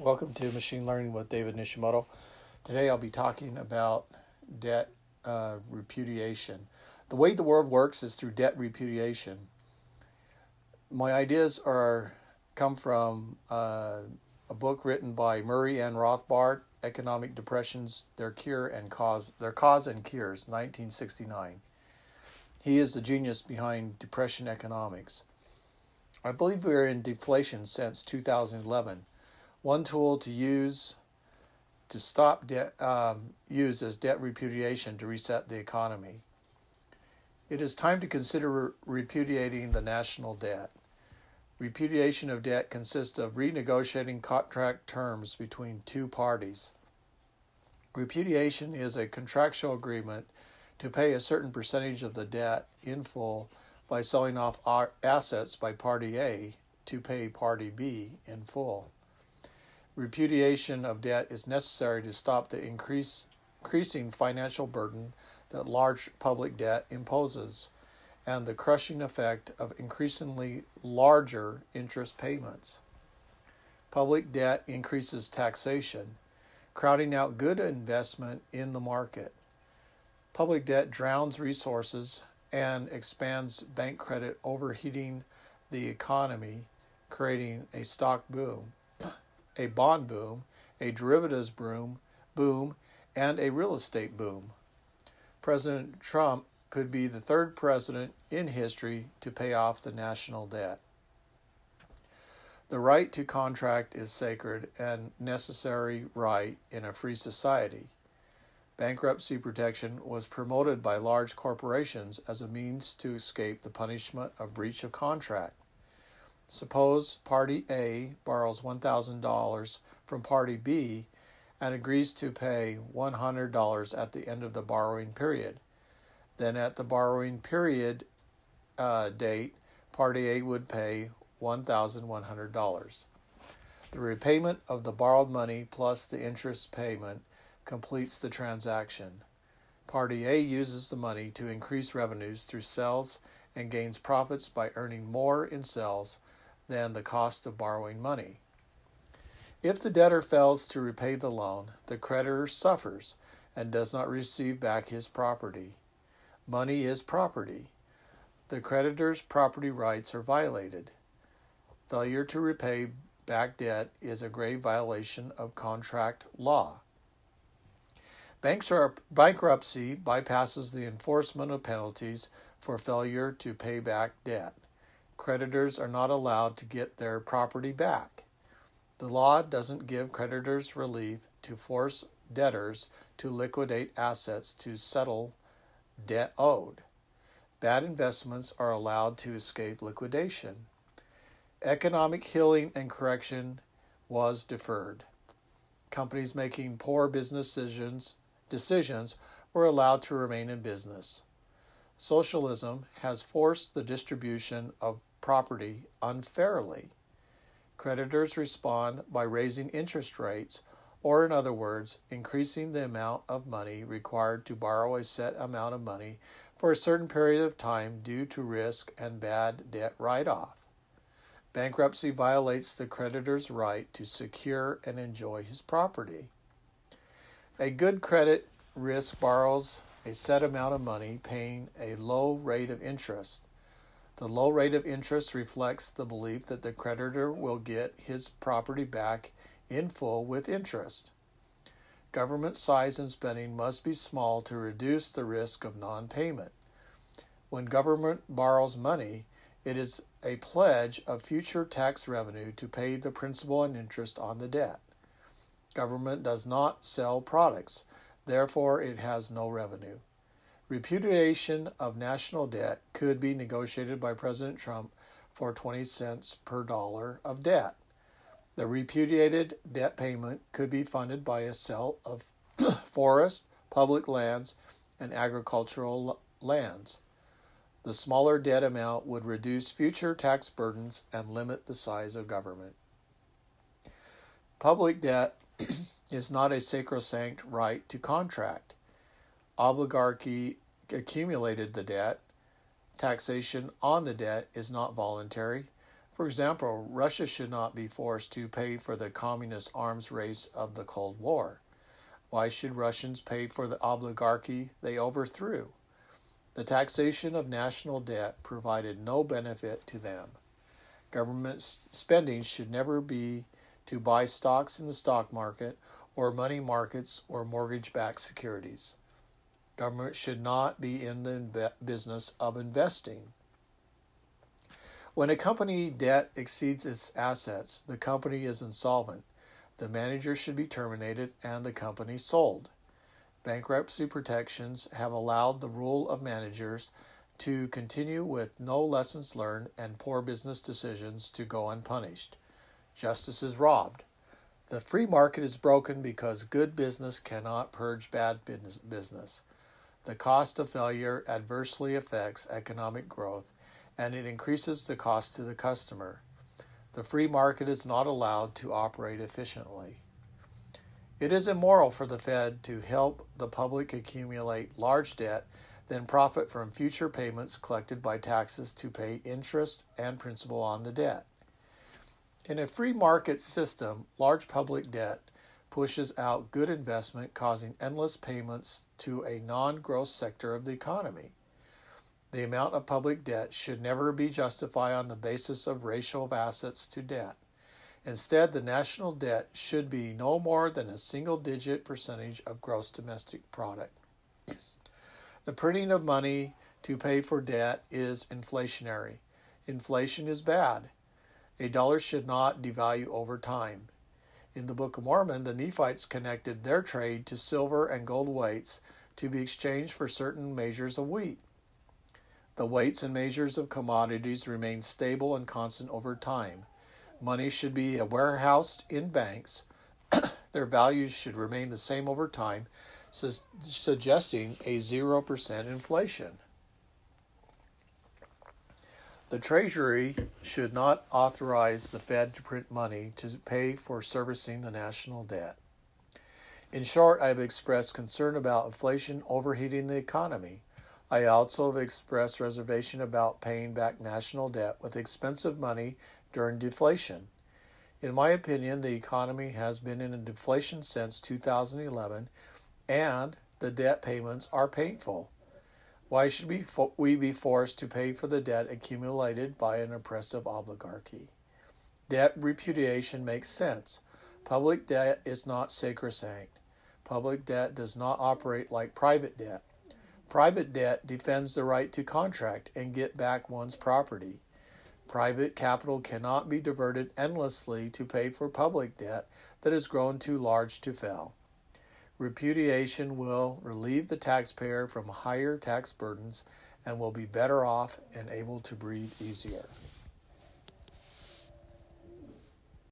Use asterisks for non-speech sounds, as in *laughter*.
Welcome to Machine Learning with David Nishimoto. Today I'll be talking about debt uh, repudiation. The way the world works is through debt repudiation. My ideas are come from uh, a book written by Murray N. Rothbard, Economic Depressions: Their Cure and Cause, Their Cause and Cures, 1969. He is the genius behind depression economics. I believe we are in deflation since 2011. One tool to use to stop debt um, use as debt repudiation to reset the economy. It is time to consider repudiating the national debt. Repudiation of debt consists of renegotiating contract terms between two parties. Repudiation is a contractual agreement to pay a certain percentage of the debt in full by selling off assets by Party A to pay Party B in full. Repudiation of debt is necessary to stop the increase, increasing financial burden that large public debt imposes and the crushing effect of increasingly larger interest payments. Public debt increases taxation, crowding out good investment in the market. Public debt drowns resources and expands bank credit, overheating the economy, creating a stock boom, a bond boom, a derivatives boom, boom, and a real estate boom. President Trump could be the third president in history to pay off the national debt. The right to contract is sacred and necessary right in a free society. Bankruptcy protection was promoted by large corporations as a means to escape the punishment of breach of contract. Suppose Party A borrows $1,000 from Party B and agrees to pay $100 at the end of the borrowing period. Then, at the borrowing period uh, date, Party A would pay $1,100. The repayment of the borrowed money plus the interest payment completes the transaction. Party A uses the money to increase revenues through sales and gains profits by earning more in sales than the cost of borrowing money. If the debtor fails to repay the loan, the creditor suffers and does not receive back his property. Money is property. The creditor's property rights are violated. Failure to repay back debt is a grave violation of contract law. Bankruptcy bypasses the enforcement of penalties for failure to pay back debt. Creditors are not allowed to get their property back. The law doesn't give creditors relief to force debtors to liquidate assets to settle debt owed. Bad investments are allowed to escape liquidation. Economic healing and correction was deferred. Companies making poor business decisions decisions were allowed to remain in business. Socialism has forced the distribution of property unfairly. Creditors respond by raising interest rates, or in other words, increasing the amount of money required to borrow a set amount of money for a certain period of time due to risk and bad debt write off. Bankruptcy violates the creditor's right to secure and enjoy his property. A good credit risk borrows a set amount of money paying a low rate of interest. The low rate of interest reflects the belief that the creditor will get his property back in full with interest. Government size and spending must be small to reduce the risk of non payment. When government borrows money, it is a pledge of future tax revenue to pay the principal and interest on the debt. Government does not sell products, therefore, it has no revenue. Repudiation of national debt could be negotiated by President Trump for 20 cents per dollar of debt. The repudiated debt payment could be funded by a sale of *clears throat* forest, public lands, and agricultural lands. The smaller debt amount would reduce future tax burdens and limit the size of government. Public debt *clears throat* is not a sacrosanct right to contract. Oligarchy accumulated the debt. Taxation on the debt is not voluntary. For example, Russia should not be forced to pay for the communist arms race of the Cold War. Why should Russians pay for the oligarchy they overthrew? The taxation of national debt provided no benefit to them. Government spending should never be to buy stocks in the stock market or money markets or mortgage backed securities. Government should not be in the business of investing. When a company debt exceeds its assets, the company is insolvent. The manager should be terminated and the company sold. Bankruptcy protections have allowed the rule of managers to continue with no lessons learned and poor business decisions to go unpunished. Justice is robbed. The free market is broken because good business cannot purge bad business. The cost of failure adversely affects economic growth and it increases the cost to the customer. The free market is not allowed to operate efficiently. It is immoral for the Fed to help the public accumulate large debt, then profit from future payments collected by taxes to pay interest and principal on the debt. In a free market system, large public debt pushes out good investment, causing endless payments to a non growth sector of the economy. The amount of public debt should never be justified on the basis of ratio of assets to debt. Instead, the national debt should be no more than a single digit percentage of gross domestic product. The printing of money to pay for debt is inflationary. Inflation is bad. A dollar should not devalue over time. In the Book of Mormon, the Nephites connected their trade to silver and gold weights to be exchanged for certain measures of wheat. The weights and measures of commodities remain stable and constant over time. Money should be warehoused in banks. *clears throat* Their values should remain the same over time, su- suggesting a 0% inflation. The Treasury should not authorize the Fed to print money to pay for servicing the national debt. In short, I have expressed concern about inflation overheating the economy. I also have expressed reservation about paying back national debt with expensive money during deflation. In my opinion, the economy has been in a deflation since 2011, and the debt payments are painful. Why should we, be forced to pay for the debt accumulated by an oppressive oligarchy? Debt repudiation makes sense. Public debt is not sacrosanct. Public debt does not operate like private debt. Private debt defends the right to contract and get back one's property. Private capital cannot be diverted endlessly to pay for public debt that has grown too large to fail. Repudiation will relieve the taxpayer from higher tax burdens and will be better off and able to breathe easier.